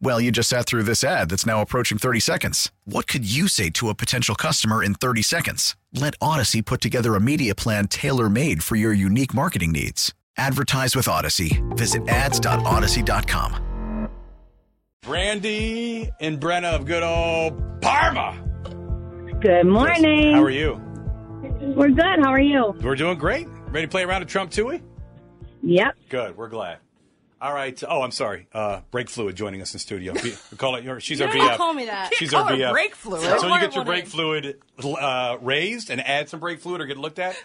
Well, you just sat through this ad that's now approaching 30 seconds. What could you say to a potential customer in 30 seconds? Let Audacy put together a media plan tailor made for your unique marketing needs. Advertise with Audacy. Visit ads.audacy.com. Brandy and Brenna of good old Parma. Good morning. How are you? We're good. How are you? We're doing great. Ready to play around at Trump Toohey? Yep. Good. We're glad. All right. Oh, I'm sorry. Uh, brake fluid joining us in studio. B- we call it. She's You our don't BF. call me that. She's Call our her BF. brake fluid. So you get your brake fluid uh, raised and add some brake fluid or get looked at.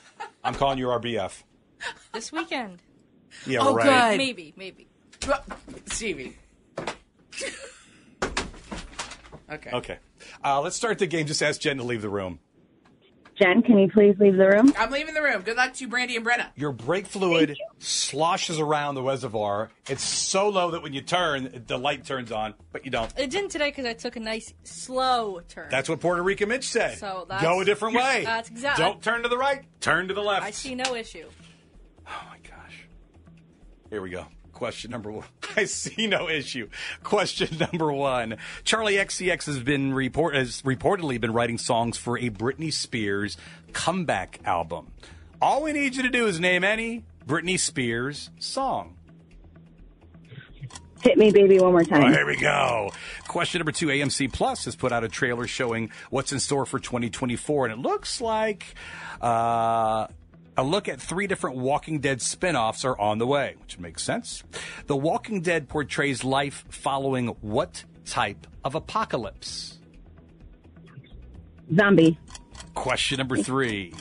I'm calling you our BF. This weekend. Yeah, Oh, right. good. Maybe, maybe. Stevie. okay. Okay. Uh, let's start the game. Just ask Jen to leave the room. Jen, can you please leave the room? I'm leaving the room. Good luck to you, Brandy and Brenna. Your brake fluid sloshes around the reservoir. It's so low that when you turn, the light turns on, but you don't. It didn't today because I took a nice slow turn. That's what Puerto Rican Mitch said. So that's- Go a different way. That's exact- Don't turn to the right. Turn to the left. I see no issue. Oh my gosh. Here we go. Question number one. I see no issue. Question number one. Charli XCX has been report has reportedly been writing songs for a Britney Spears comeback album. All we need you to do is name any Britney Spears song. Hit me, baby, one more Oh, time. here we go. Question number two. AMC Plus has put out a trailer showing what's in store for 2024, and it looks like uh, a look at three different Walking Dead spin-offs are on the way, which makes sense. The Walking Dead portrays life following what type of apocalypse? Zombie. Question number three.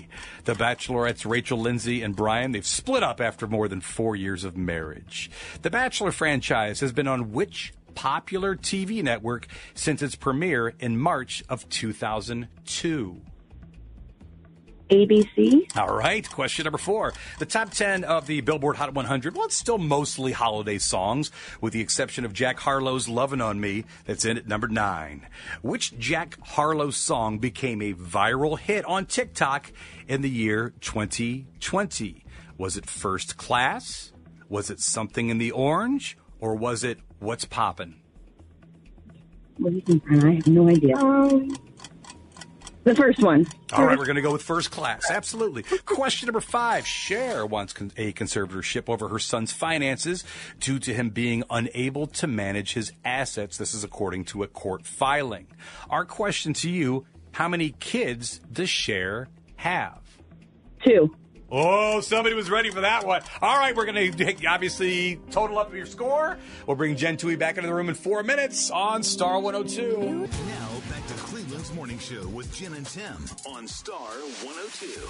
The Bachelorettes, Rachel Lindsay and Bryan, they've split up after more than four years of marriage. The Bachelor franchise has been on which popular TV network since its premiere in March of 2002? ABC. All right. Question number four. The top 10 of the Billboard Hot 100, well, it's still mostly holiday songs, with the exception of Jack Harlow's Lovin' on Me, that's in at number nine. Which Jack Harlow song became a viral hit on TikTok in the year 2020? Was it First Class? Was it Something in the Orange? Or was it What's Poppin'? What do you think, Brenna? I have no idea. Um, the first one. All right, we're going to go with first class. Absolutely. Question number five. Cher wants con- a conservatorship over her son's finances due to him being unable to manage his assets. This is according to a court filing. Our question to you How many kids does Cher have? Two. Oh, somebody was ready for that one. All right, we're going to obviously total up your score. We'll bring Jen Toohey back into the room in four minutes on Star 102. Now back to Cleveland's Morning Show with Jen and Tim on Star 102.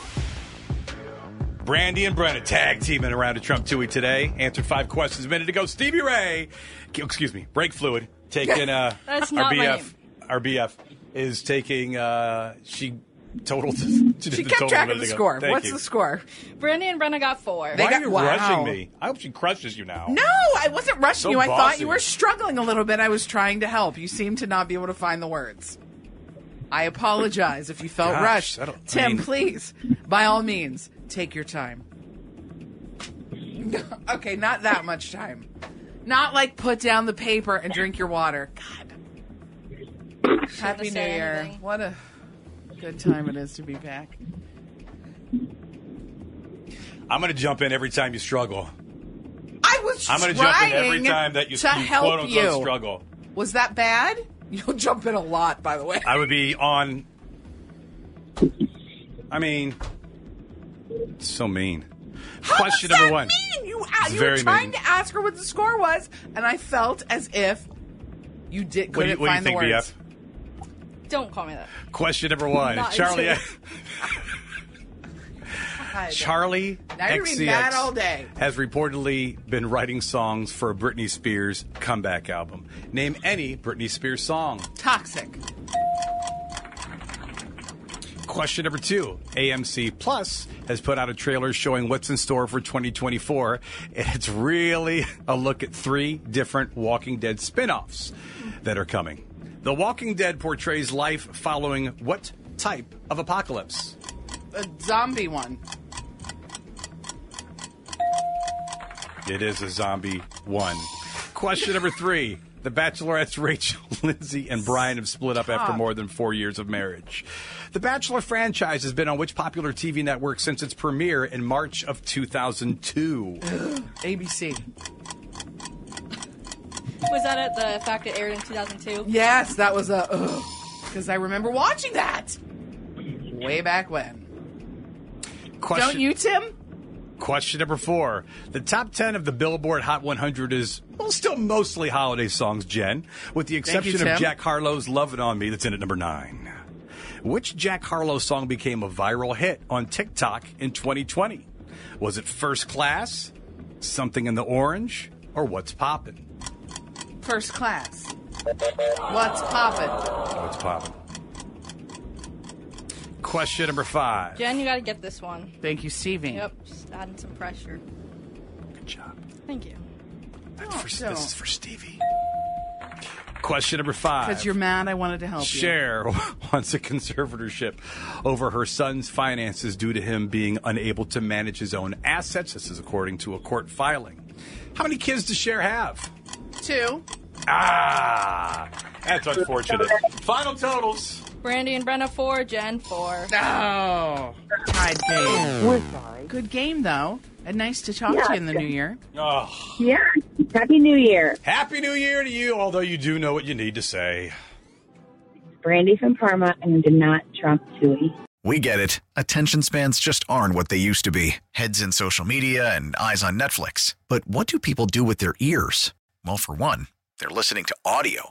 Brandy and Brenna tag teaming around to Trump Toohey today. Answered five questions a minute ago. Stevie Ray, excuse me, brake fluid taking uh, That's our not my BF. name. Our BF is taking. Uh, she totaled. She, did She the kept total track of the ago. score. Thank What's you. the score? Brandy and Brenna got four. They Why got- are you wow. rushing me? I hope she crushes you now. No, I wasn't rushing So you. I thought you were struggling a little bit. I was trying to help. You seemed to not be able to find the words. I apologize if you felt Gosh, rushed. I don't- I Tim, mean- please, by all means, take your time. okay, not that much time. Not like put down the paper and drink your water. God. Happy New Year. anything. What a good time it is to be back. I'm going to jump in every time you struggle. I was I'm going to jump in every time that you, to you help quote unquote you. struggle. Was that bad? You'll jump in a lot, by the way. I would be on. I mean, So mean. How Question number one. Mean? You, uh, were trying mean. to ask her what the score was, and I felt as if you did What do you, couldn't what do you find think, the words. BF? Don't call me that. Question number one. Not Charlie. God. Charli Now XCX mad all day. has reportedly been writing songs for a Britney Spears comeback album. Name any Britney Spears song. Toxic. Question number two. AMC Plus has put out a trailer showing what's in store for 2024. It's really a look at three different Walking Dead spin offs that are coming. The Walking Dead portrays life following what type of apocalypse? A zombie one. It is a zombie one. Question number three. The Bachelorette's Rachel, Lindsay, and Bryan have split up after more than four years of marriage. The Bachelor franchise has been on which popular TV network since its premiere in March of 2002? ABC. Was that at the fact it aired in 2002? Yes, that was a because I remember watching that way back when. Question, Don't you, Tim? Question number four. The top 10 of the Billboard Hot 100 is, well, still mostly holiday songs, Jen, with the you, exception of Jack Harlow's Love It on Me that's in at number nine. Which Jack Harlow song became a viral hit on TikTok in 2020? Was it First Class, Something in the Orange, or What's Poppin'? First class. What's poppin'? What's Poppin'? Question number five. Jen, you gotta get this one. Thank you, Stevie. Yep, just adding some pressure. Good job. Thank you. That's for, don't. this is for Stevie. Question number five. Because you're mad, I wanted to help you. Cher wants a conservatorship over her son's finances due to him being unable to manage his own assets. This is according to a court filing. How many kids does Cher have? Two. Ah, that's unfortunate. Final totals. Brandy and Brenna four, Jen four. Oh. Tied game. We're sorry. Good game, though. And nice to talk to you in the new year. Oh, Yeah. Happy New Year. happy New Year to you, although you do know what you need to say. Brandy from Parma and did not trump Toohey. We get it. Attention spans just aren't what they used to be heads in social media and eyes on Netflix. But what do people do with their ears? Well, for one, they're listening to audio.